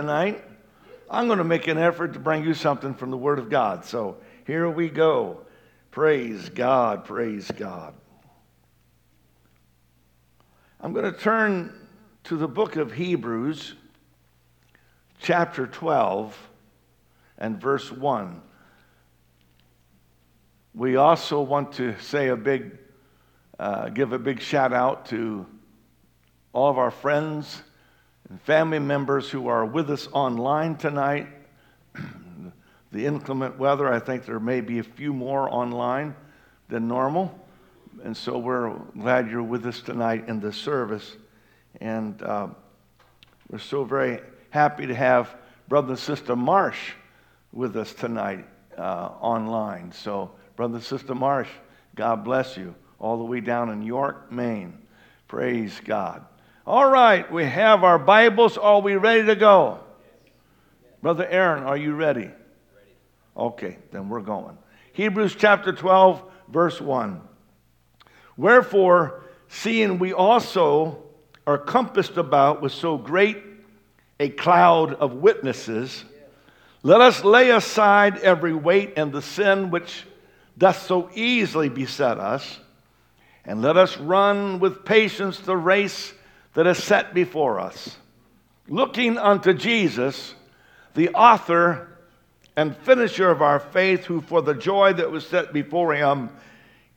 tonight, I'm going to make an effort to bring you something from the Word of God. So here we go. Praise God, praise God. I'm going to turn to the book of Hebrews, chapter 12, and verse 1. We also want to say a big, uh, give a big shout out to all of our friends and family members who are with us online tonight. the inclement weather, I think there may be a few more online than normal. And so we're glad you're with us tonight in this service. And uh, we're so very happy to have Brother and Sister Marsh with us tonight uh, online. So, Brother and Sister Marsh, God bless you, all the way down in York, Maine. Praise God. All right, we have our Bibles. Are we ready to go? Brother Aaron, are you ready? Okay, then we're going. Hebrews chapter 12, verse 1. Wherefore, seeing we also are compassed about with so great a cloud of witnesses, let us lay aside every weight and the sin which doth so easily beset us, and let us run with patience the race that is set before us, looking unto Jesus, the author and finisher of our faith, who for the joy that was set before him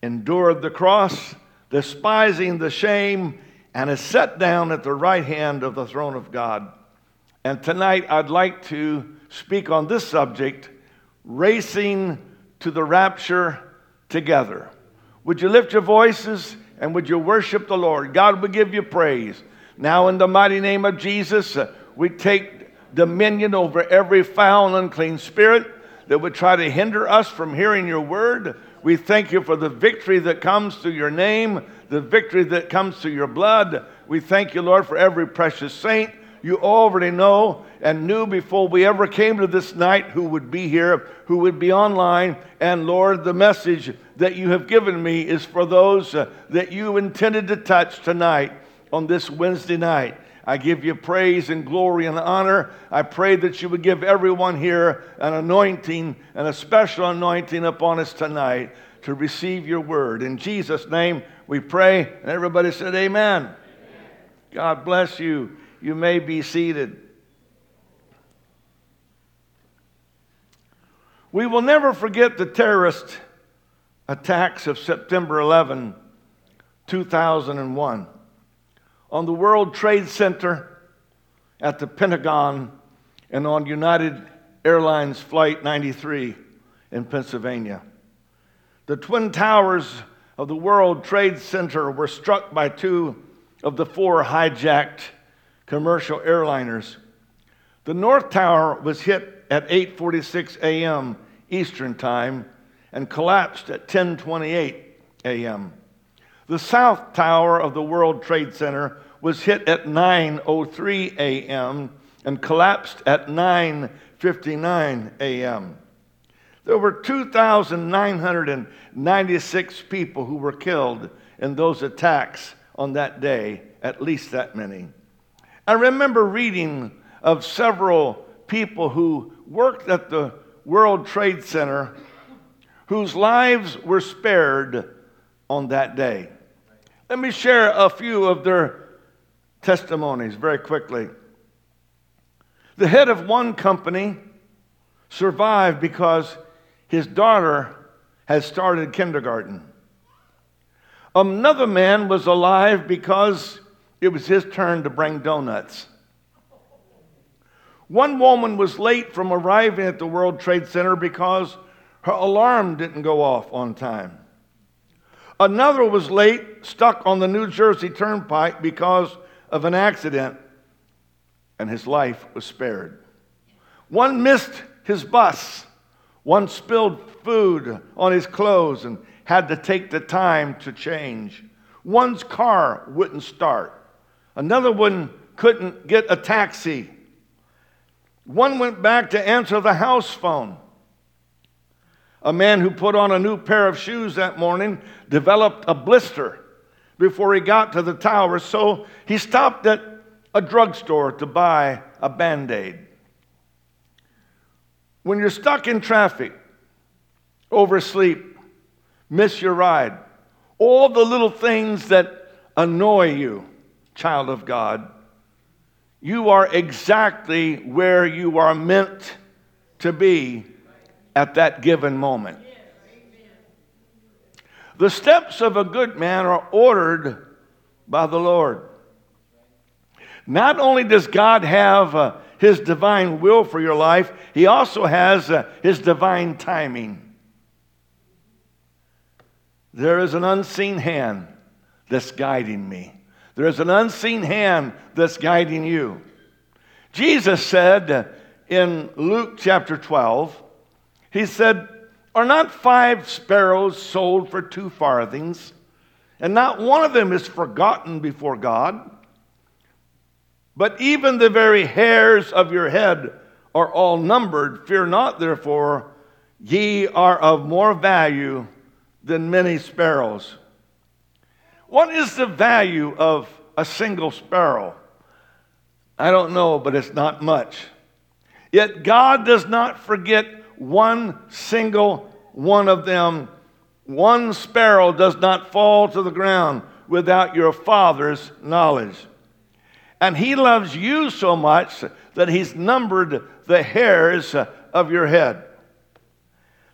endured the cross, despising the shame, and is set down at the right hand of the throne of God. And tonight I'd like to speak on this subject racing to the rapture together. Would you lift your voices and would you worship the Lord? God will give you praise. Now, in the mighty name of Jesus, uh, we take dominion over every foul and unclean spirit that would try to hinder us from hearing your word. We thank you for the victory that comes through your name, the victory that comes through your blood. We thank you, Lord, for every precious saint. You already know and knew before we ever came to this night who would be here, who would be online. And Lord, the message that you have given me is for those uh, that you intended to touch tonight on this Wednesday night. I give you praise and glory and honor. I pray that you would give everyone here an anointing and a special anointing upon us tonight to receive your word. In Jesus' name we pray. And everybody said, Amen. Amen. God bless you. You may be seated. We will never forget the terrorist attacks of September 11, 2001 on the World Trade Center, at the Pentagon, and on United Airlines Flight 93 in Pennsylvania. The Twin Towers of the World Trade Center were struck by two of the four hijacked commercial airliners. The North Tower was hit at 8:46 a.m. Eastern Time and collapsed at 10:28 a.m. The South Tower of the World Trade Center was hit at 9:03 a.m. and collapsed at 9:59 a.m. There were 2,996 people who were killed in those attacks on that day, at least that many. I remember reading of several people who worked at the World Trade Center whose lives were spared on that day. Let me share a few of their testimonies very quickly. The head of one company survived because his daughter had started kindergarten. Another man was alive because it was his turn to bring donuts. One woman was late from arriving at the World Trade Center because her alarm didn't go off on time. Another was late, stuck on the New Jersey Turnpike because of an accident, and his life was spared. One missed his bus. One spilled food on his clothes and had to take the time to change. One's car wouldn't start. Another one couldn't get a taxi. One went back to answer the house phone. A man who put on a new pair of shoes that morning developed a blister before he got to the tower, so he stopped at a drugstore to buy a band aid. When you're stuck in traffic, oversleep, miss your ride, all the little things that annoy you, child of God, you are exactly where you are meant to be at that given moment. The steps of a good man are ordered by the Lord. Not only does God have uh, his divine will for your life, he also has uh, his divine timing. There is an unseen hand that's guiding me. There is an unseen hand that's guiding you. Jesus said in Luke chapter 12, He said, Are not five sparrows sold for two farthings, and not one of them is forgotten before God? But even the very hairs of your head are all numbered. Fear not, therefore, ye are of more value than many sparrows. What is the value of a single sparrow? I don't know, but it's not much. Yet God does not forget one single one of them. One sparrow does not fall to the ground without your Father's knowledge. And He loves you so much that He's numbered the hairs of your head.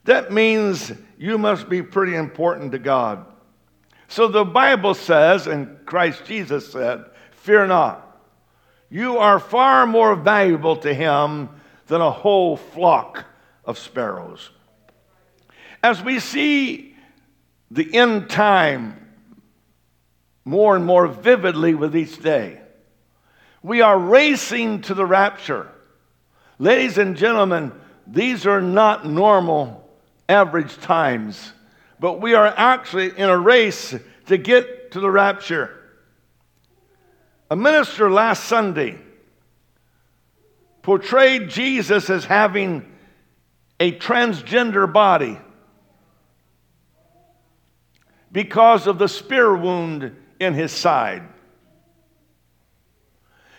That means you must be pretty important to God. So the Bible says, and Christ Jesus said, Fear not. You are far more valuable to Him than a whole flock of sparrows. As we see the end time more and more vividly with each day, we are racing to the rapture. Ladies and gentlemen, these are not normal average times, but we are actually in a race to get to the rapture. A minister last Sunday portrayed Jesus as having a transgender body because of the spear wound in his side.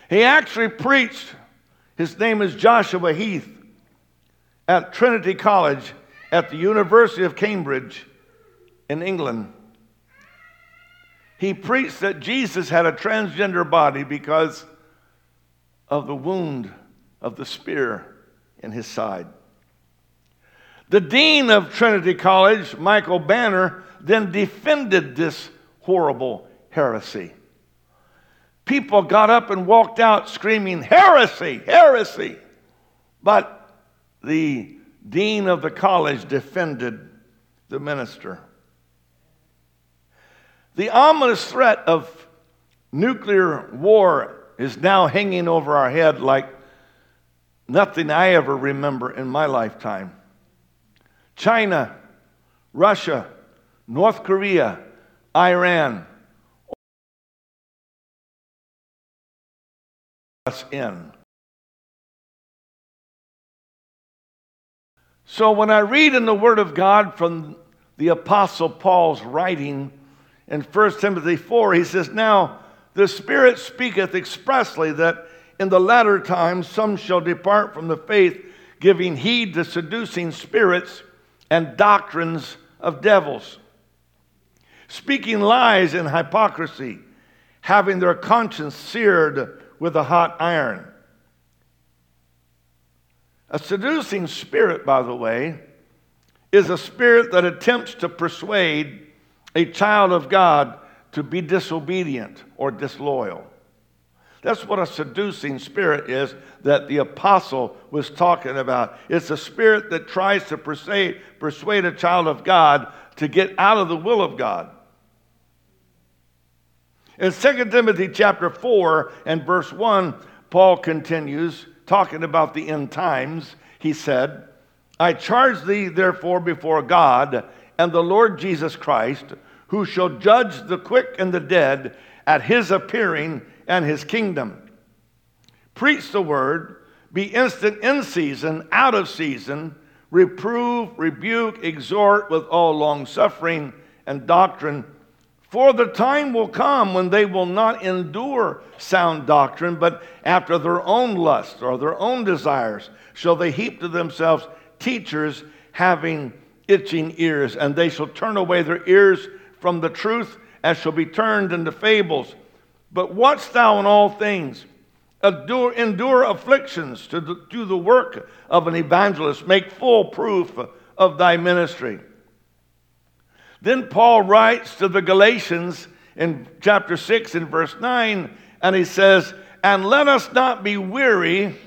He actually preached, his name is Joshua Heath, at Trinity College at the University of Cambridge in England. He preached that Jesus had a transgender body because of the wound of the spear in his side. The dean of Trinity College, Michael Banner, then defended this horrible heresy. People got up and walked out screaming, Heresy, heresy! But the dean of the college defended the minister. The ominous threat of nuclear war is now hanging over our head like nothing I ever remember in my lifetime. China, Russia, North Korea, Iran, us in. So when I read in the Word of God from the Apostle Paul's writing in 1 Timothy 4, he says, Now the Spirit speaketh expressly that in the latter times some shall depart from the faith, giving heed to seducing spirits and doctrines of devils, speaking lies and hypocrisy, having their conscience seared with a hot iron a seducing spirit, by the way, is a spirit that attempts to persuade a child of God to be disobedient or disloyal. That's what a seducing spirit is that the apostle was talking about. It's a spirit that tries to persuade, persuade a child of God to get out of the will of God. In 2 Timothy chapter 4 and verse 1, Paul continues talking about the end times, he said, I charge thee therefore before God and the Lord Jesus Christ, who shall judge the quick and the dead at his appearing and his kingdom. Preach the word, be instant in season, out of season, reprove, rebuke, exhort with all long suffering and doctrine for the time will come when they will not endure sound doctrine, but after their own lusts or their own desires shall they heap to themselves teachers having itching ears, and they shall turn away their ears from the truth, and shall be turned into fables. But watch thou in all things, endure, endure afflictions to do the work of an evangelist, make full proof of thy ministry. Then Paul writes to the Galatians in chapter 6 and verse 9, and he says, And let us not be weary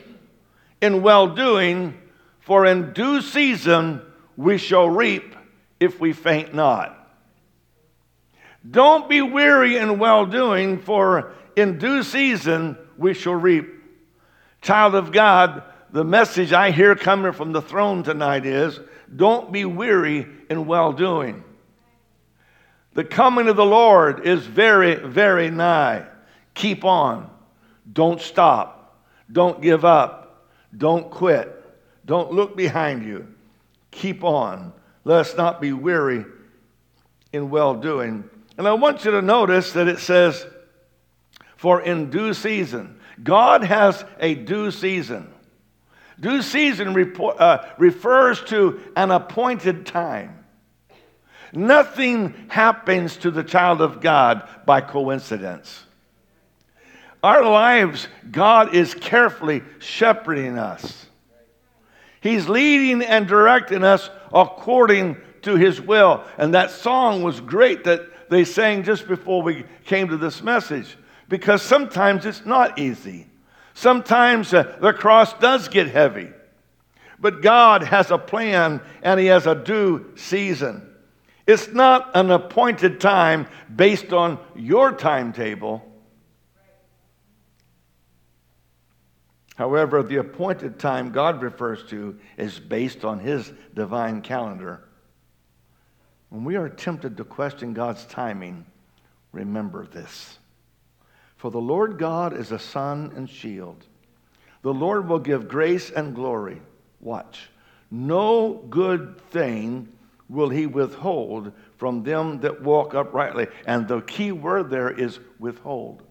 in well doing, for in due season we shall reap if we faint not. Don't be weary in well doing, for in due season we shall reap. Child of God, the message I hear coming from the throne tonight is don't be weary in well doing. The coming of the Lord is very, very nigh. Keep on. Don't stop. Don't give up. Don't quit. Don't look behind you. Keep on. Let us not be weary in well doing. And I want you to notice that it says, for in due season. God has a due season. Due season uh, refers to an appointed time. Nothing happens to the child of God by coincidence. Our lives, God is carefully shepherding us. He's leading and directing us according to His will. And that song was great that they sang just before we came to this message because sometimes it's not easy. Sometimes uh, the cross does get heavy. But God has a plan and He has a due season. It's not an appointed time based on your timetable. However, the appointed time God refers to is based on His divine calendar. When we are tempted to question God's timing, remember this. For the Lord God is a sun and shield. The Lord will give grace and glory. Watch. No good thing will he withhold from them that walk uprightly. And the key word there is withhold.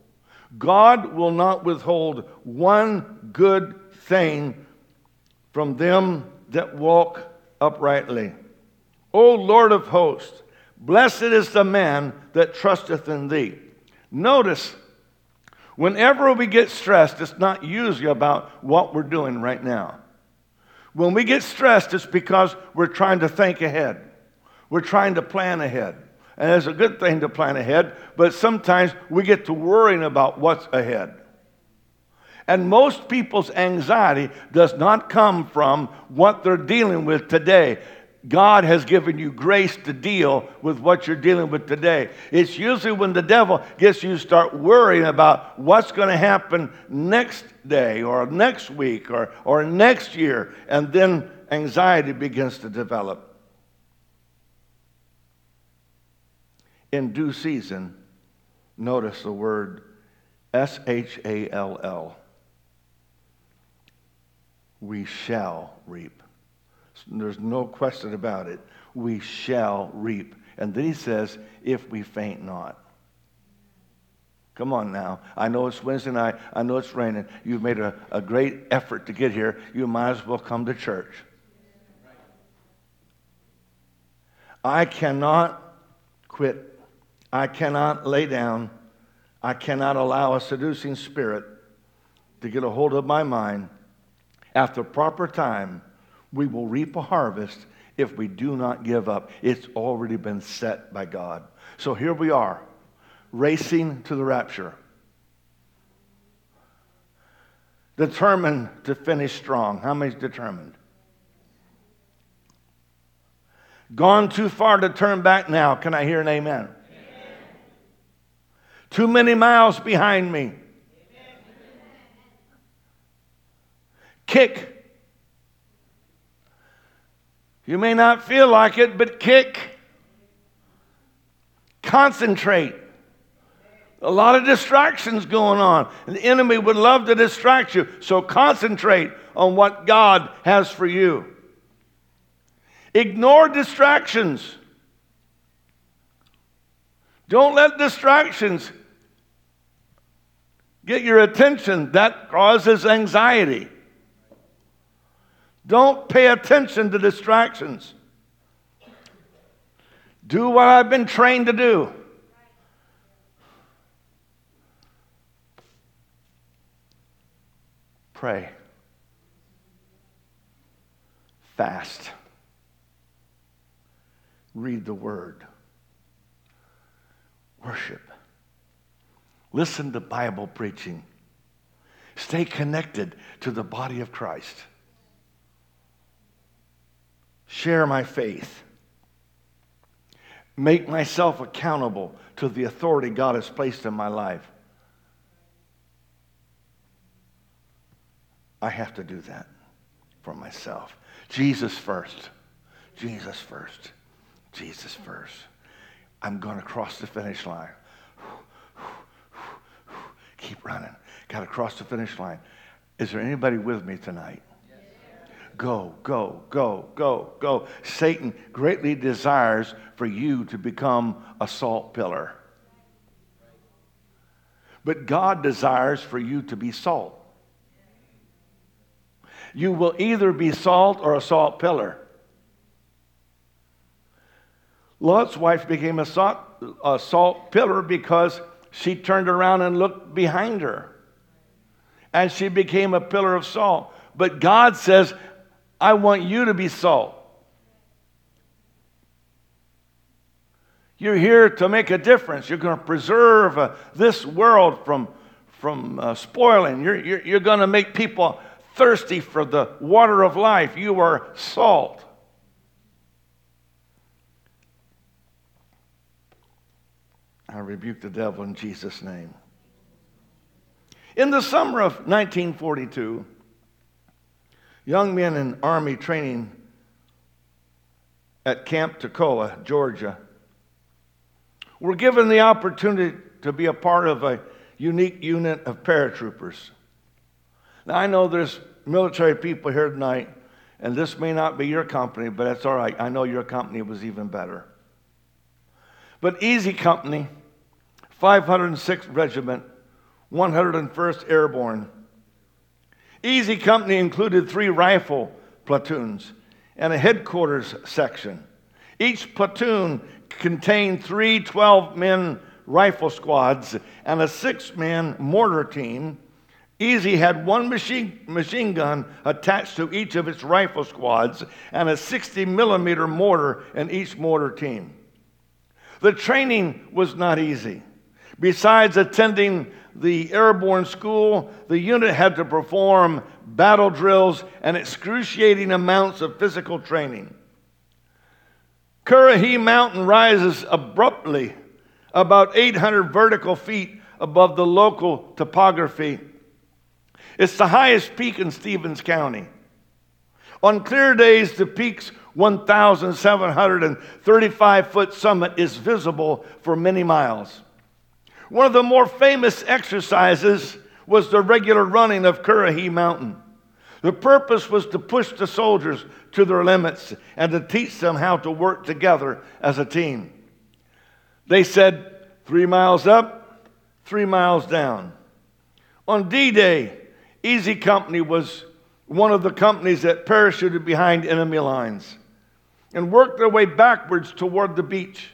God will not withhold one good thing from them that walk uprightly. O Lord of hosts, blessed is the man that trusteth in thee. Notice, whenever we get stressed, it's not usually about what we're doing right now. When we get stressed, it's because we're trying to think ahead. We're trying to plan ahead. And it's a good thing to plan ahead, but sometimes we get to worrying about what's ahead. And most people's anxiety does not come from what they're dealing with today. God has given you grace to deal with what you're dealing with today. It's usually when the devil gets you to start worrying about what's going to happen next day or next week or, or next year, and then anxiety begins to develop. in due season, notice the word S H A L L. We shall reap. There's no question about it. We shall reap. And then he says, if we faint not. Come on now. I know it's Wednesday night. I know it's raining. You've made a, a great effort to get here. You might as well come to church. I cannot quit I cannot lay down. I cannot allow a seducing spirit to get a hold of my mind. After proper time, we will reap a harvest if we do not give up. It's already been set by God. So here we are, racing to the rapture, determined to finish strong. How many's determined? Gone too far to turn back now. Can I hear an amen? too many miles behind me. Kick. You may not feel like it, but kick. Concentrate. A lot of distractions going on. And the enemy would love to distract you. So concentrate on what God has for you. Ignore distractions. Don't let distractions get your attention, that causes anxiety. Don't pay attention to distractions. Do what I've been trained to do. Pray. Fast. Read the Word. Worship. Listen to Bible preaching. Stay connected to the body of Christ. Share my faith. Make myself accountable to the authority God has placed in my life. I have to do that for myself. Jesus first. Jesus first. Jesus first. I'm going to cross the finish line. Keep running. Got to cross the finish line. Is there anybody with me tonight? Go, go, go, go, go. Satan greatly desires for you to become a salt pillar. But God desires for you to be salt. You will either be salt or a salt pillar. Lot's wife became a salt, a salt pillar because she turned around and looked behind her. And she became a pillar of salt. But God says, I want you to be salt. You're here to make a difference. You're going to preserve uh, this world from, from uh, spoiling. You're, you're, you're going to make people thirsty for the water of life. You are salt. I rebuke the devil in Jesus' name. In the summer of 1942, young men in Army training at Camp Toccoa, Georgia, were given the opportunity to be a part of a unique unit of paratroopers. Now, I know there's military people here tonight, and this may not be your company, but that's all right. I know your company was even better. But Easy Company 506th Regiment, 101st Airborne. Easy Company included three rifle platoons and a headquarters section. Each platoon contained three 12 men rifle squads and a six man mortar team. Easy had one machine, machine gun attached to each of its rifle squads and a 60 millimeter mortar in each mortar team. The training was not easy. Besides attending the airborne school, the unit had to perform battle drills and excruciating amounts of physical training. Currahee Mountain rises abruptly about 800 vertical feet above the local topography. It's the highest peak in Stephens County. On clear days, the peak's 1,735 foot summit is visible for many miles. One of the more famous exercises was the regular running of Currahee Mountain. The purpose was to push the soldiers to their limits and to teach them how to work together as a team. They said three miles up, three miles down. On D Day, Easy Company was one of the companies that parachuted behind enemy lines and worked their way backwards toward the beach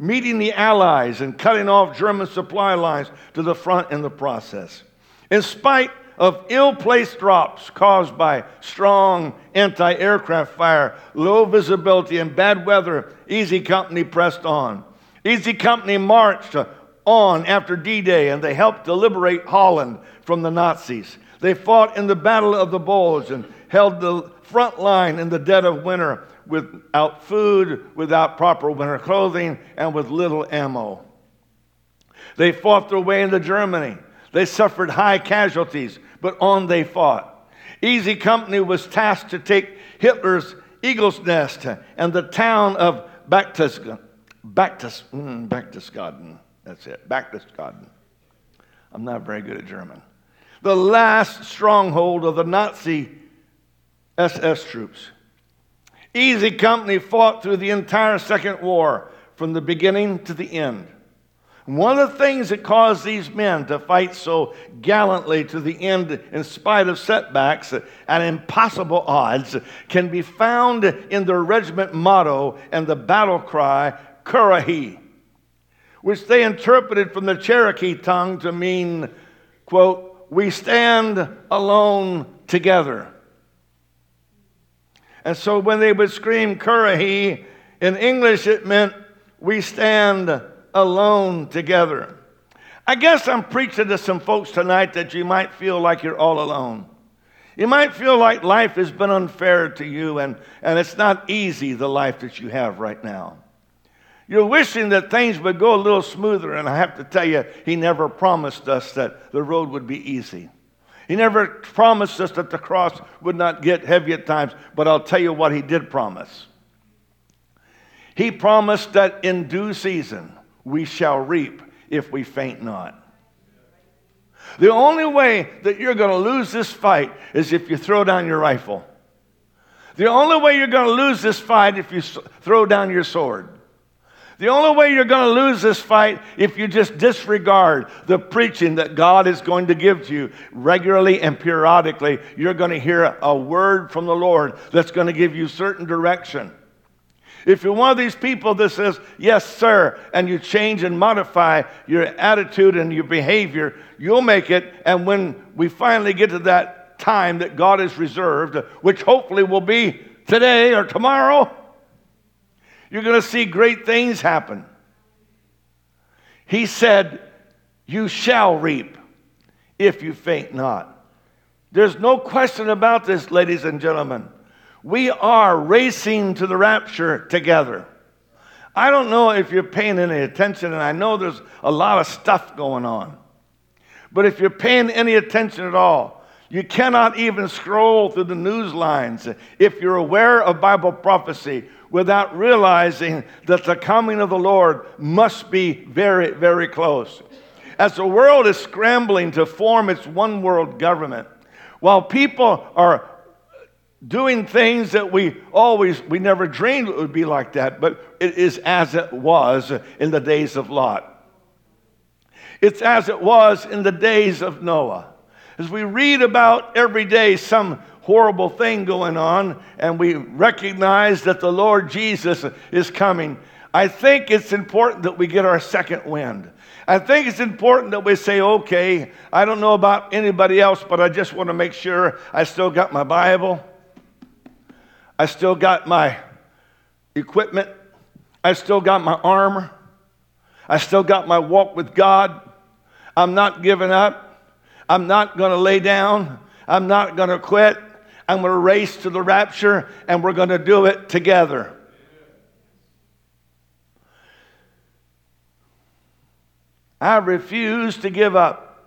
meeting the Allies and cutting off German supply lines to the front in the process. In spite of ill placed drops caused by strong anti aircraft fire, low visibility, and bad weather, Easy Company pressed on. Easy Company marched on after D Day and they helped to liberate Holland from the Nazis. They fought in the Battle of the Bulge and held the front line in the dead of winter without food, without proper winter clothing, and with little ammo. They fought their way into Germany. They suffered high casualties, but on they fought. Easy Company was tasked to take Hitler's Eagle's Nest and the town of Berchtesgaden. Mm, That's it. Berchtesgaden. I'm not very good at German. The last stronghold of the Nazi SS troops. Easy Company fought through the entire Second War from the beginning to the end. One of the things that caused these men to fight so gallantly to the end, in spite of setbacks and impossible odds, can be found in their regiment motto and the battle cry, Currahee, which they interpreted from the Cherokee tongue to mean, quote, we stand alone together. And so when they would scream Currahee, in English it meant we stand alone together. I guess I'm preaching to some folks tonight that you might feel like you're all alone. You might feel like life has been unfair to you and, and it's not easy, the life that you have right now. You're wishing that things would go a little smoother, and I have to tell you, He never promised us that the road would be easy. He never promised us that the cross would not get heavy at times, but I'll tell you what He did promise. He promised that in due season we shall reap if we faint not. The only way that you're going to lose this fight is if you throw down your rifle. The only way you're going to lose this fight if you throw down your sword. The only way you're going to lose this fight if you just disregard the preaching that God is going to give to you regularly and periodically. You're going to hear a word from the Lord that's going to give you certain direction. If you're one of these people that says, yes, sir, and you change and modify your attitude and your behavior, you'll make it. And when we finally get to that time that God has reserved, which hopefully will be today or tomorrow, you're going to see great things happen. He said, You shall reap if you faint not. There's no question about this, ladies and gentlemen. We are racing to the rapture together. I don't know if you're paying any attention, and I know there's a lot of stuff going on. But if you're paying any attention at all, you cannot even scroll through the news lines if you're aware of Bible prophecy without realizing that the coming of the Lord must be very, very close. As the world is scrambling to form its one world government, while people are doing things that we always, we never dreamed it would be like that, but it is as it was in the days of Lot. It's as it was in the days of Noah. As we read about every day some horrible thing going on and we recognize that the Lord Jesus is coming, I think it's important that we get our second wind. I think it's important that we say, okay, I don't know about anybody else, but I just want to make sure I still got my Bible. I still got my equipment. I still got my armor. I still got my walk with God. I'm not giving up. I'm not going to lay down. I'm not going to quit. I'm going to race to the rapture, and we're going to do it together. I refuse to give up.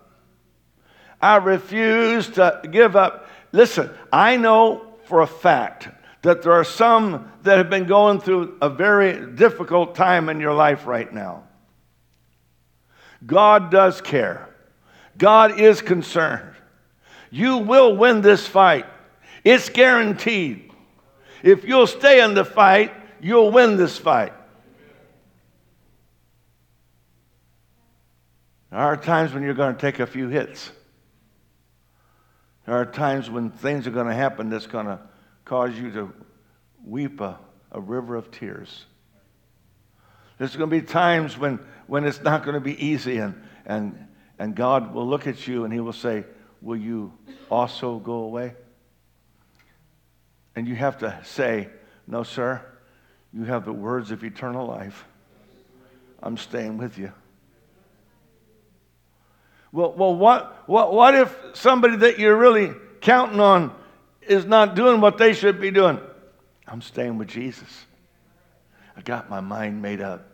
I refuse to give up. Listen, I know for a fact that there are some that have been going through a very difficult time in your life right now. God does care, God is concerned. You will win this fight, it's guaranteed. If you'll stay in the fight, you'll win this fight. There are times when you're going to take a few hits. There are times when things are going to happen that's going to cause you to weep a, a river of tears. There's going to be times when, when it's not going to be easy, and, and, and God will look at you and He will say, Will you also go away? And you have to say, No, sir, you have the words of eternal life. I'm staying with you. Well, well what, what, what if somebody that you're really counting on is not doing what they should be doing. I'm staying with Jesus. I got my mind made up.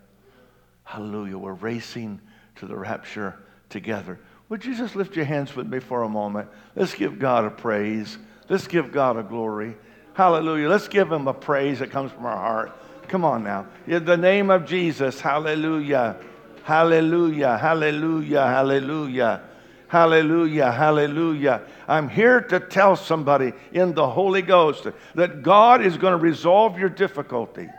Hallelujah. We're racing to the rapture together. Would you just lift your hands with me for a moment? Let's give God a praise. Let's give God a glory. Hallelujah. Let's give him a praise that comes from our heart. Come on now. In the name of Jesus. Hallelujah. Hallelujah. Hallelujah. Hallelujah. Hallelujah, hallelujah. I'm here to tell somebody in the Holy Ghost that God is going to resolve your difficulty,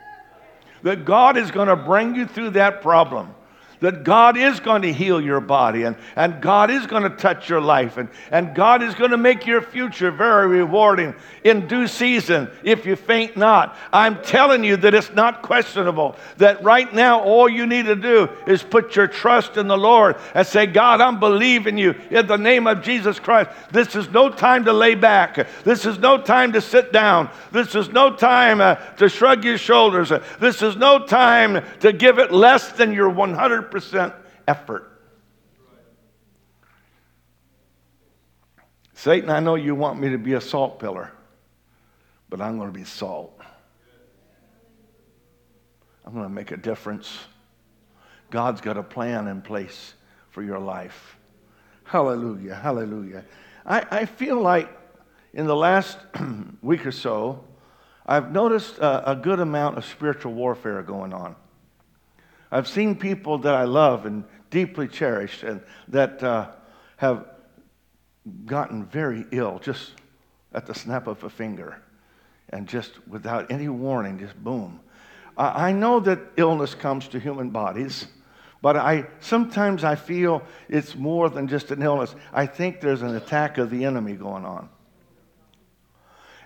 that God is going to bring you through that problem, that God is going to heal your body and, and God is going to touch your life and, and God is going to make your future very rewarding in due season if you faint not. I'm telling you that it's not questionable, that right now all you need to do is put your trust in the Lord and say, God, I'm believing you in the name of Jesus Christ. This is no time to lay back. This is no time to sit down. This is no time uh, to shrug your shoulders. This is no time to give it less than your 100% effort. Satan, I know you want me to be a salt pillar, but I'm going to be salt. I'm going to make a difference. God's got a plan in place for your life. Hallelujah, hallelujah. I, I feel like in the last week or so, I've noticed a, a, good amount of spiritual warfare going on. I've seen people that I love and deeply cherish and that uh, have gotten very ill just at the snap of a finger and just without any warning, just boom. I know that illness comes to human bodies, but I sometimes I feel it's more than just an illness. I think there's an attack of the enemy going on.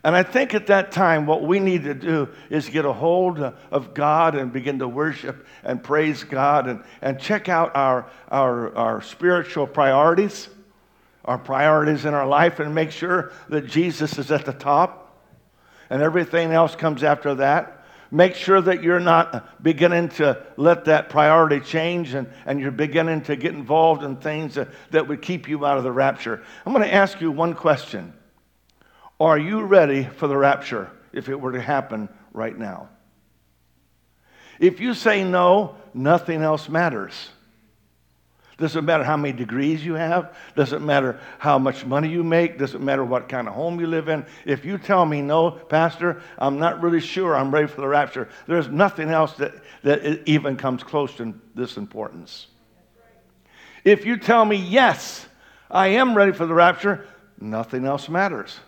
And I think at that time, what we need to do is get a hold of God and begin to worship and praise God and, and check out our, our, our spiritual priorities, our priorities in our life, and make sure that Jesus is at the top and everything else comes after that. Make sure that you're not beginning to let that priority change and, and you're beginning to get involved in things that, that would keep you out of the rapture. I'm going to ask you one question. Are you ready for the rapture if it were to happen right now? If you say no, nothing else matters. Doesn't matter how many degrees you have. Doesn't matter how much money you make. Doesn't matter what kind of home you live in. If you tell me, no, Pastor, I'm not really sure I'm ready for the rapture, there's nothing else that, that even comes close to this importance. If you tell me, yes, I am ready for the rapture, nothing else matters.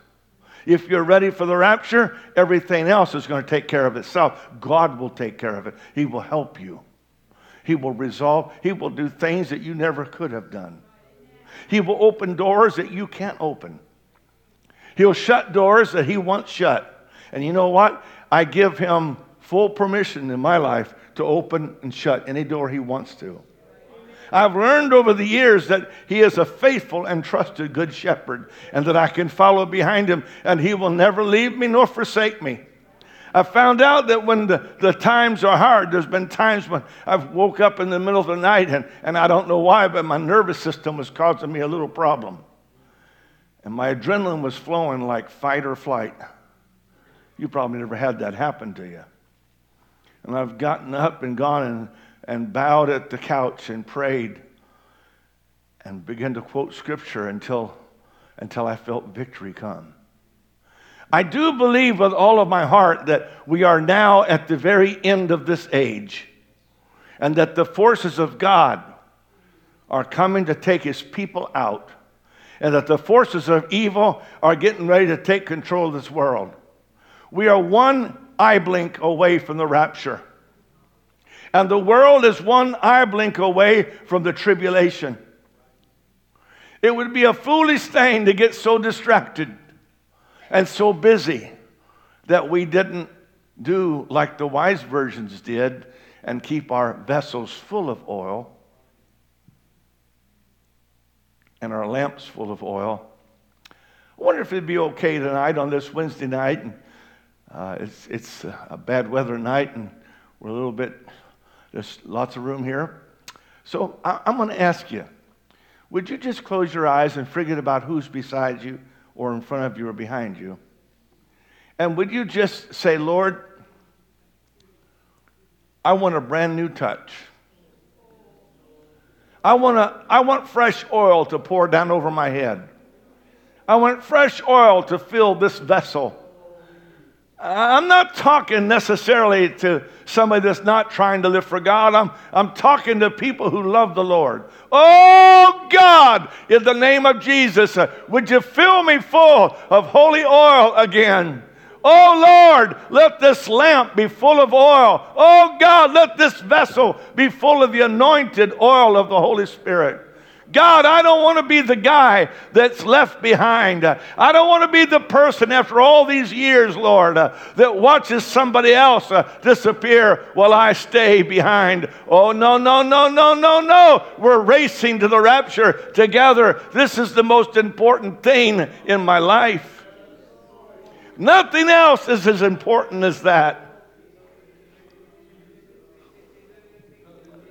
If you're ready for the rapture, everything else is going to take care of itself. God will take care of it, He will help you. He will resolve, He will do things that you never could have done. He will open doors that you can't open. He'll shut doors that He wants shut. And you know what? I give Him full permission in my life to open and shut any door He wants to. I've learned over the years that he is a faithful and trusted good shepherd and that I can follow behind him and he will never leave me nor forsake me. I found out that when the, the times are hard, there's been times when I've woke up in the middle of the night and, and I don't know why, but my nervous system was causing me a little problem. And my adrenaline was flowing like fight or flight. You probably never had that happen to you. And I've gotten up and gone and and bowed at the couch and prayed and began to quote scripture until, until I felt victory come. I do believe with all of my heart that we are now at the very end of this age and that the forces of God are coming to take his people out and that the forces of evil are getting ready to take control of this world. We are one eye blink away from the rapture. And the world is one eye blink away from the tribulation. It would be a foolish thing to get so distracted and so busy that we didn't do like the wise virgins did and keep our vessels full of oil and our lamps full of oil. I wonder if it'd be okay tonight on this Wednesday night. And, uh, it's, it's a bad weather night, and we're a little bit there's lots of room here. So I, am going to ask you would you just close your eyes and forget about who's beside you or in front of you or behind you? And would you just say, Lord, I want a brand new touch. I want, a, I want fresh oil to pour down over my head. I want fresh oil to fill this vessel. I'm not talking necessarily to somebody that's not trying to live for God. I'm, I'm talking to people who love the Lord. Oh God, in the name of Jesus, uh, would you fill me full of holy oil again? Oh Lord, let this lamp be full of oil. Oh God, let this vessel be full of the anointed oil of the Holy Spirit. God, I don't want to be the guy that's left behind. I don't want to be the person after all these years, Lord, uh, that watches somebody else uh, disappear while I stay behind. Oh, no, no, no, no, no, no. We're racing to the rapture together. This is the most important thing in my life. Nothing else is as important as that.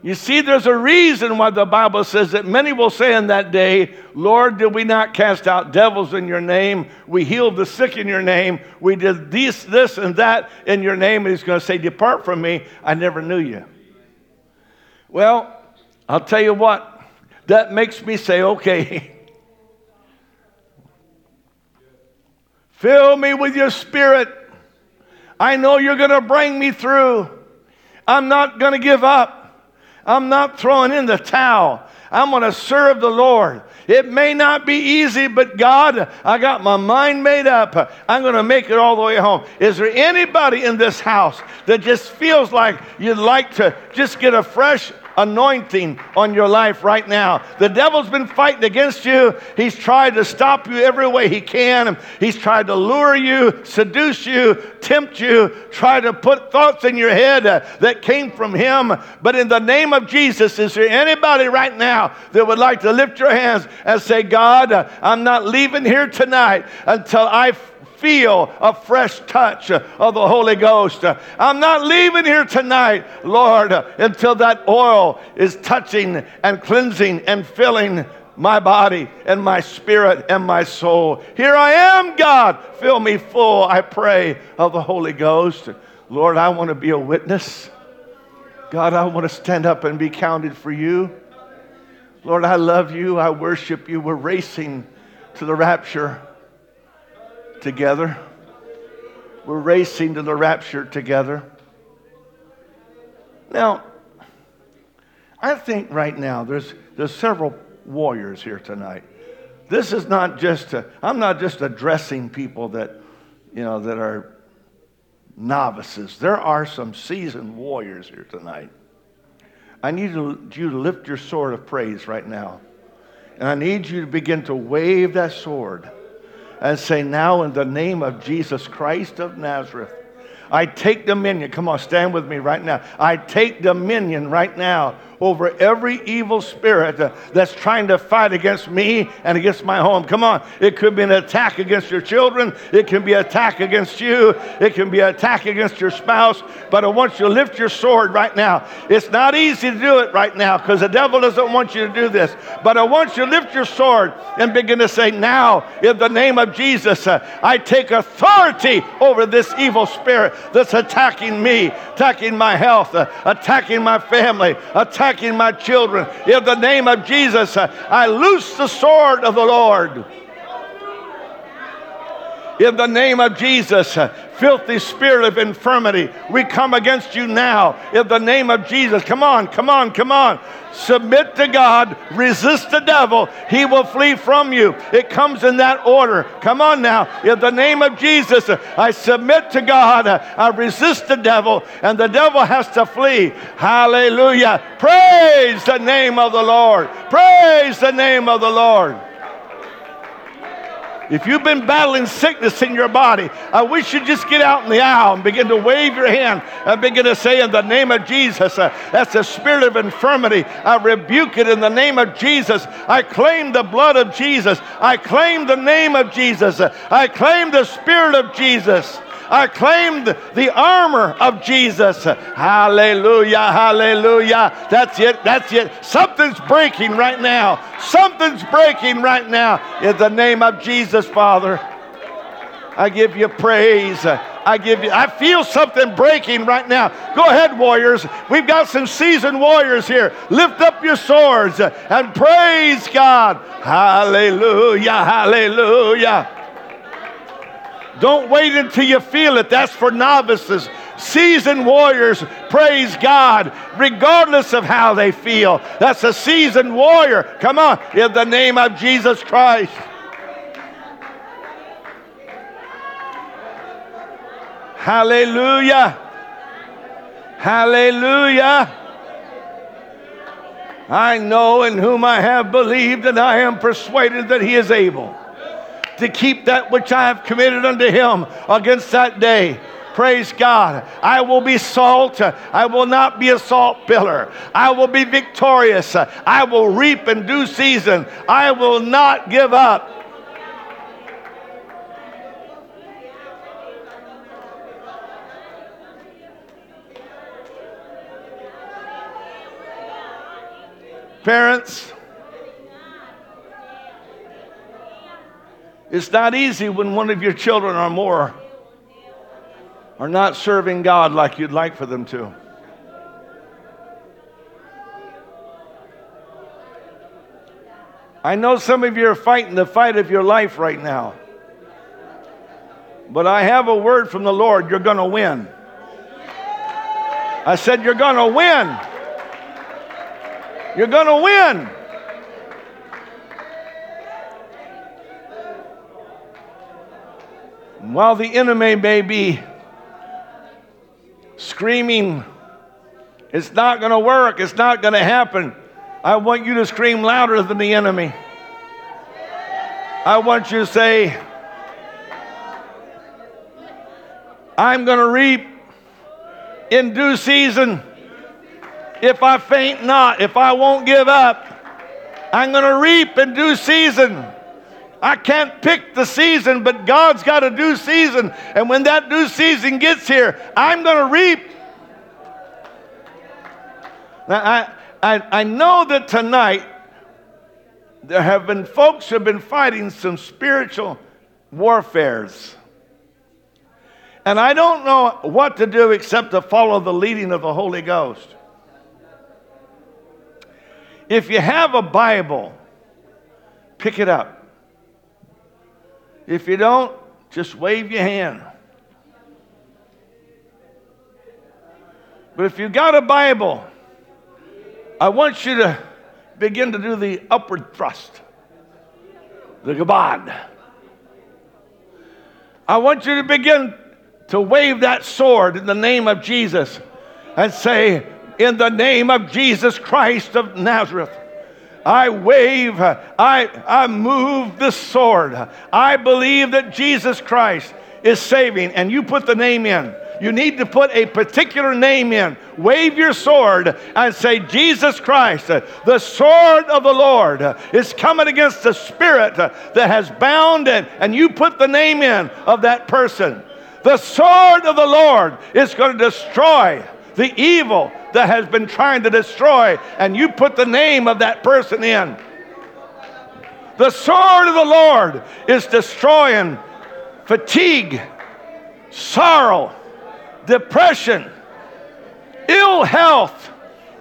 You see, there's a reason why the Bible says that many will say in that day, Lord, did we not cast out devils in your name? We healed the sick in your name. We did this, this, and that in your name. And he's going to say, Depart from me. I never knew you. Well, I'll tell you what, that makes me say, okay. Fill me with your spirit. I know you're going to bring me through. I'm not going to give up. I'm not throwing in the towel. I'm going to serve the Lord. It may not be easy, but God, I got my mind made up. I'm going to make it all the way home. Is there anybody in this house that just feels like you'd like to just get a fresh anointing on your life right now. The devil's been fighting against you. He's tried to stop you every way he can. He's tried to lure you, seduce you, tempt you, try to put thoughts in your head uh, that came from him. But in the name of Jesus, is there anybody right now that would like to lift your hands and say, God, uh, I'm not leaving here tonight until I feel a fresh touch of the Holy Ghost. I'm not leaving here tonight, Lord, until that oil is touching and cleansing and filling my body and my spirit and my soul. Here I am, God. Fill me full, I pray, of the Holy Ghost. Lord, I want to be a witness. God, I want to stand up and be counted for you. Lord, I love you. I worship you. We're racing to the rapture together. We're racing to the rapture together. Now, I think right now there's, there's several warriors here tonight. This is not just, i am not just addressing people that, you know, that are novices. There are some seasoned warriors here tonight. I need you to lift your sword of praise right now. And I need you to begin to wave that sword and say, Now, in the name of Jesus Christ of Nazareth, I take dominion. Come on, stand with me right now. I take dominion right now over every evil spirit that's trying to fight against me and against my home. Come on. It could be an attack against your children. It can be an attack against you. It can be an attack against your spouse. But I want you to lift your sword right now. It's not easy to do it right now because the devil doesn't want you to do this. But I want you to lift your sword and begin to say, Now, in the name of Jesus, I take authority over this evil spirit that's attacking me, attacking my health, attacking my family, attacking attacking my children. In the name of Jesus, I loose the sword of the Lord. In the name of Jesus, filthy spirit of infirmity, we come against you now. In the name of Jesus, come on, come on, come on. Submit to God, resist the devil, he will flee from you. It comes in that order. Come on now. In the name of Jesus, I submit to God, I resist the devil, and the devil has to flee. Hallelujah. Praise the name of the Lord. Praise the name of the Lord. If you've been battling sickness in your body, I wish you'd just get out in the aisle and begin to wave your hand and begin to say, In the name of Jesus, uh, that's the spirit of infirmity. I rebuke it in the name of Jesus. I claim the blood of Jesus. I claim the name of Jesus. I claim the spirit of Jesus. I claimed the armor of Jesus. Hallelujah, hallelujah. That's it, that's it. Something's breaking right now. Something's breaking right now. In the name of Jesus, Father, I give you praise. I give you, I feel something breaking right now. Go ahead, warriors. We've got some seasoned warriors here. Lift up your swords and praise God. Hallelujah, hallelujah. Don't wait until you feel it. That's for novices. Seasoned warriors praise God regardless of how they feel. That's a seasoned warrior. Come on, in the name of Jesus Christ. Hallelujah. Hallelujah. I know in whom I have believed, and I am persuaded that he is able to keep that which I have committed unto him against that day. Praise God. I will be salt. I will not be a salt pillar. I will be victorious. I will reap in due season. I will not give up. Parents, it's not easy when one of your children or more are not serving God like you'd like for them to. I know some of you are fighting the fight of your life right now. But I have a word from the Lord you're going to win. I said, You're going to win. You're going to win. While the enemy may be screaming, it's not going to work, it's not going to happen, I want you to scream louder than the enemy. I want you to say, I'm going to reap in due season if I faint not, if I won't give up, I'm going to reap in due season. I can't pick the season, but God's got a due season. And when that due season gets here, I'm going to reap. Now, I, I, I know that tonight there have been folks who have been fighting some spiritual warfares. And I don't know what to do except to follow the leading of the Holy Ghost. If you have a Bible, pick it up. If you don't, just wave your hand. But if you've got a Bible, I want you to begin to do the upward thrust, the gabad. I want you to begin to wave that sword in the name of Jesus and say, in the name of Jesus Christ of Nazareth. I wave, I, I move the sword. I believe that Jesus Christ is saving, and you put the name in. You need to put a particular name in. Wave your sword and say, Jesus Christ, the sword of the Lord is coming against the spirit that has bound it, and you put the name in of that person. The sword of the Lord is going to destroy the evil that has been trying to destroy, and you put the name of that person in. The sword of the Lord is destroying fatigue, sorrow, depression, ill health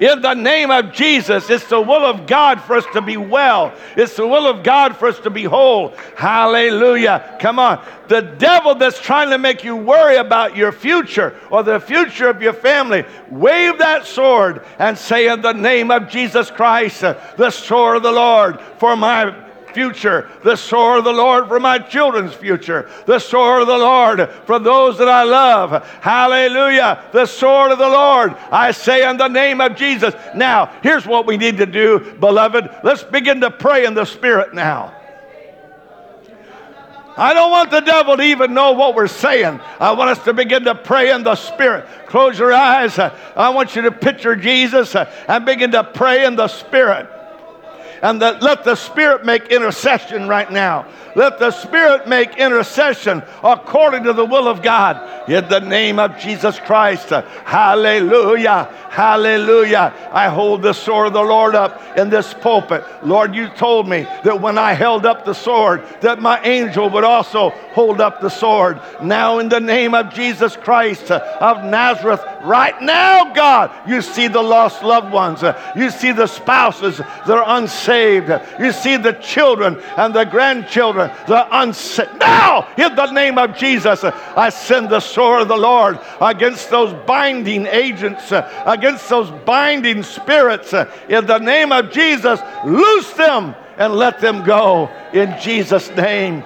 in the name of Jesus, it's the will of God for us to be well. It's the will of God for us to be whole. Hallelujah. Come on. The devil that's trying to make you worry about your future or the future of your family, wave that sword and say, In the name of Jesus Christ, the sword of the Lord for my future, the sword of the Lord for my children's future, the sword of the Lord for those that I love. Hallelujah. The sword of the Lord. I say in the name of Jesus. Now, here's what we need to do, beloved. Let's begin to pray in the Spirit now. I don't want the devil to even know what we're saying. I want us to begin to pray in the Spirit. Close your eyes. I want you to picture Jesus and begin to pray in the Spirit and that let the Spirit make intercession right now. Let the Spirit make intercession according to the will of God in the name of Jesus Christ. Hallelujah. Hallelujah. I hold the sword of the Lord up in this pulpit. Lord, you told me that when I held up the sword, that my angel would also hold up the sword. Now, in the name of Jesus Christ of Nazareth, right now, God, you see the lost loved ones. You see the spouses that are unsaved. You see the children and the grandchildren the unsaved. Now, in the name of Jesus, I send the sword of the Lord against those binding agents, against those binding spirits. In the name of Jesus, loose them and let them go in Jesus' name.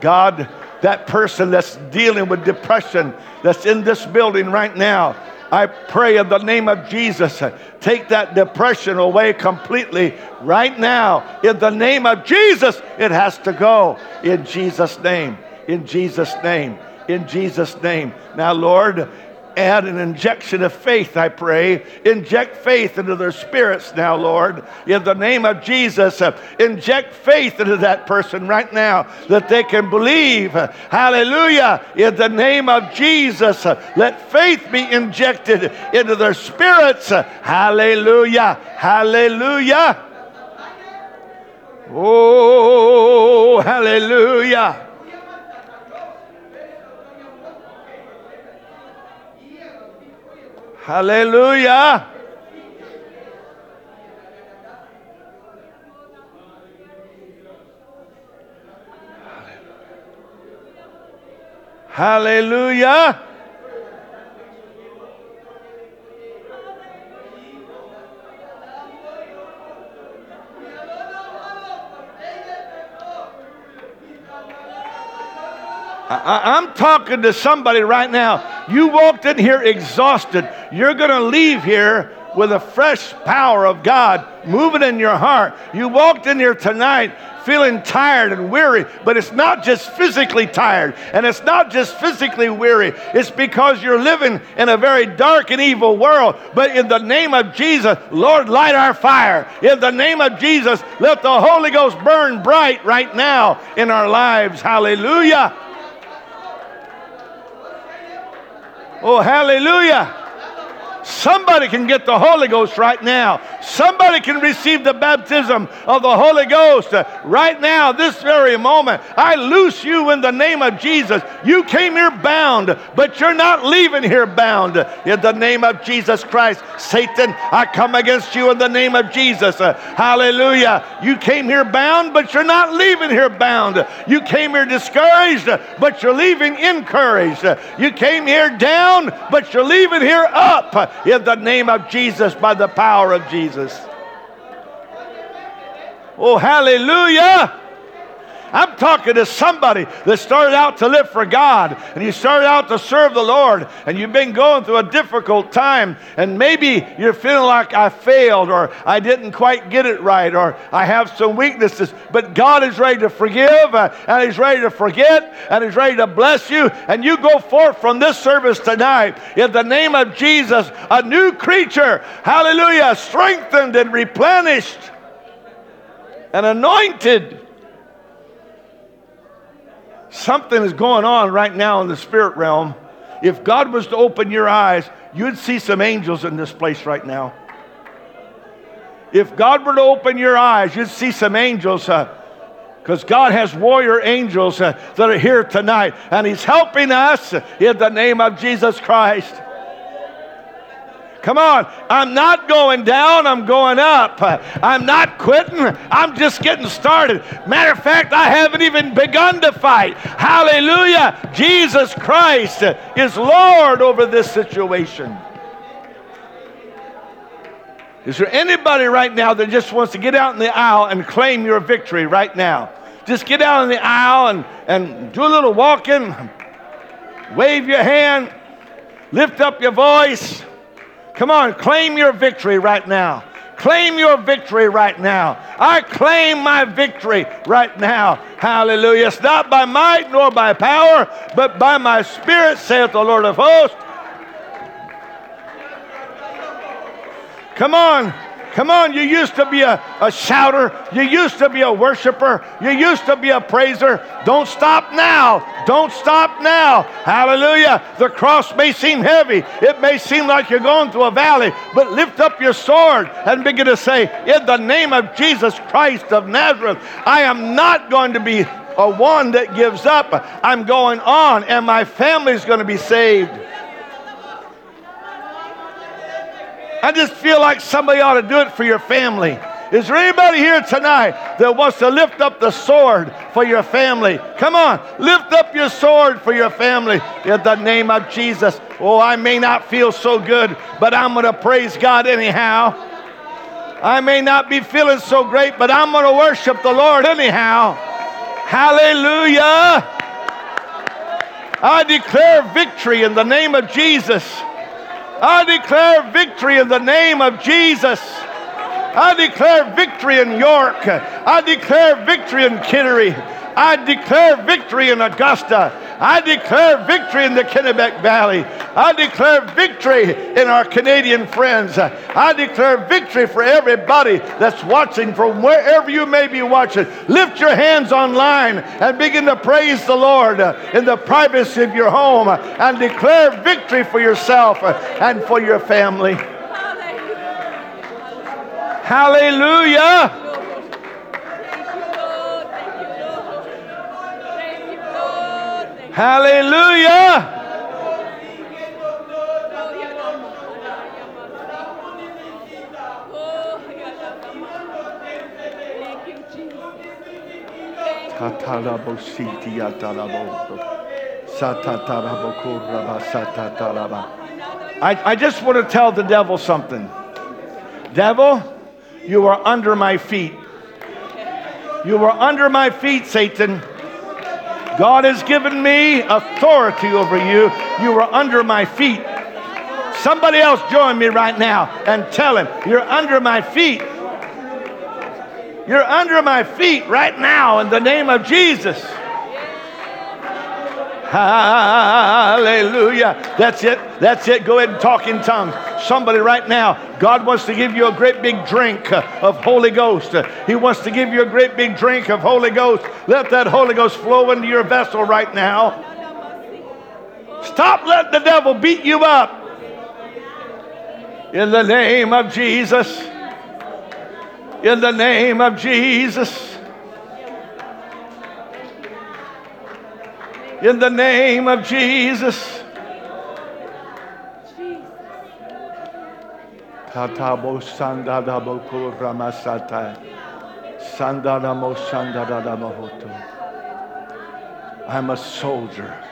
God, that person that's dealing with depression that's in this building right now, I pray in the name of Jesus, take that depression away completely right now. In the name of Jesus, it has to go. In Jesus' name. In Jesus' name. In Jesus' name. Now, Lord, add an injection of faith, I pray. Inject faith into their spirits now, Lord. In the name of Jesus, uh, inject faith into that person right now that they can believe. Hallelujah. In the name of Jesus, uh, let faith be injected into their spirits. Hallelujah. Hallelujah. Oh, hallelujah. Hallelujah. Hallelujah. I, am talking to somebody right now. You walked in here exhausted. You're going to leave here with a fresh power of God moving in your heart. You walked in here tonight feeling tired and weary, but it's not just physically tired and it's not just physically weary. It's because you're living in a very dark and evil world. But in the name of Jesus, Lord, light our fire. In the name of Jesus, let the Holy Ghost burn bright right now in our lives. Hallelujah. Oh, hallelujah. Somebody can get the Holy Ghost right now. Somebody can receive the baptism of the Holy Ghost uh, right now, this very moment. I loose you in the name of Jesus. You came here bound, but you're not leaving here bound. In the name of Jesus Christ, Satan, I come against you in the name of Jesus. Uh, hallelujah. You came here bound, but you're not leaving here bound. You came here discouraged, but you're leaving encouraged. You came here down, but you're leaving here up in the name of Jesus by the power of Jesus. Oh, hallelujah. I'm talking to somebody that started out to live for God and you started out to serve the Lord and you've been going through a difficult time and maybe you're feeling like I failed or I didn't quite get it right or I have some weaknesses. But God is ready to forgive uh, and He's ready to forget and He's ready to bless you. And you go forth from this service tonight in the name of Jesus, a new creature. Hallelujah. Strengthened and replenished and anointed Something is going on right now in the spirit realm. If God was to open your eyes, you'd see some angels in this place right now. If God were to open your eyes, you'd see some angels. because uh, God has warrior angels uh, that are here tonight, and He's helping us in the name of Jesus Christ. Come on. I'm not going down, I'm going up. I'm not quitting, I'm just getting started. Matter of fact, I haven't even begun to fight. Hallelujah. Jesus Christ is Lord over this situation. Is there anybody right now that just wants to get out in the aisle and claim your victory right now? Just get out in the aisle and, and do a little walking, wave your hand, lift up your voice. Come on, claim your victory right now. Claim your victory right now. I claim my victory right now. Hallelujah. It's not by might nor by power, but by my spirit, saith the Lord of hosts. Come on. Come on, you used to be a, a shouter. You used to be a worshiper. You used to be a praiser. Don't stop now. Don't stop now. Hallelujah. The cross may seem heavy. It may seem like you're going through a valley, but lift up your sword and begin to say, In the name of Jesus Christ of Nazareth, I am not going to be a one that gives up. I'm going on, and my family's going to be saved. I just feel like somebody ought to do it for your family. Is there anybody here tonight that wants to lift up the sword for your family? Come on, lift up your sword for your family in the name of Jesus. Oh, I may not feel so good, but I'm going to praise God anyhow. I may not be feeling so great, but I'm going to worship the Lord anyhow. Hallelujah. I declare victory in the name of Jesus. I declare victory in the name of Jesus. I declare victory in York. I declare victory in Kittery. I declare victory in Augusta. I declare victory in the Kennebec Valley. I declare victory in our Canadian friends. I declare victory for everybody that's watching from wherever you may be watching. Lift your hands online and begin to praise the Lord in the privacy of your home and declare victory for yourself and for your family. Hallelujah. Hallelujah. I, I just want to tell the devil something. Devil, you are under my feet. You are under my feet, Satan. God has given me authority over you. You are under my feet. Somebody else join me right now and tell him, You're under my feet. You're under my feet right now in the name of Jesus. Hallelujah. That's it. That's it. Go ahead and talk in tongues. Somebody right now, God wants to give you a great big drink of Holy Ghost. He wants to give you a great big drink of Holy Ghost. Let that Holy Ghost flow into your vessel right now. Stop letting the devil beat you up. In the name of Jesus. In the name of Jesus. In the name of Jesus. I'm a soldier.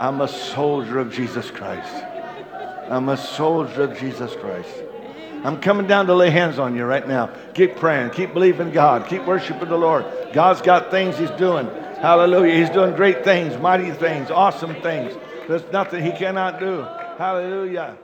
I'm a soldier of Jesus Christ. I'm a soldier of Jesus Christ. I'm coming down to lay hands on you right now. Keep praying. Keep believing God. Keep worshiping the Lord. God's got things He's doing. Hallelujah. He's doing great things, mighty things, awesome things. There's nothing he cannot do. Hallelujah.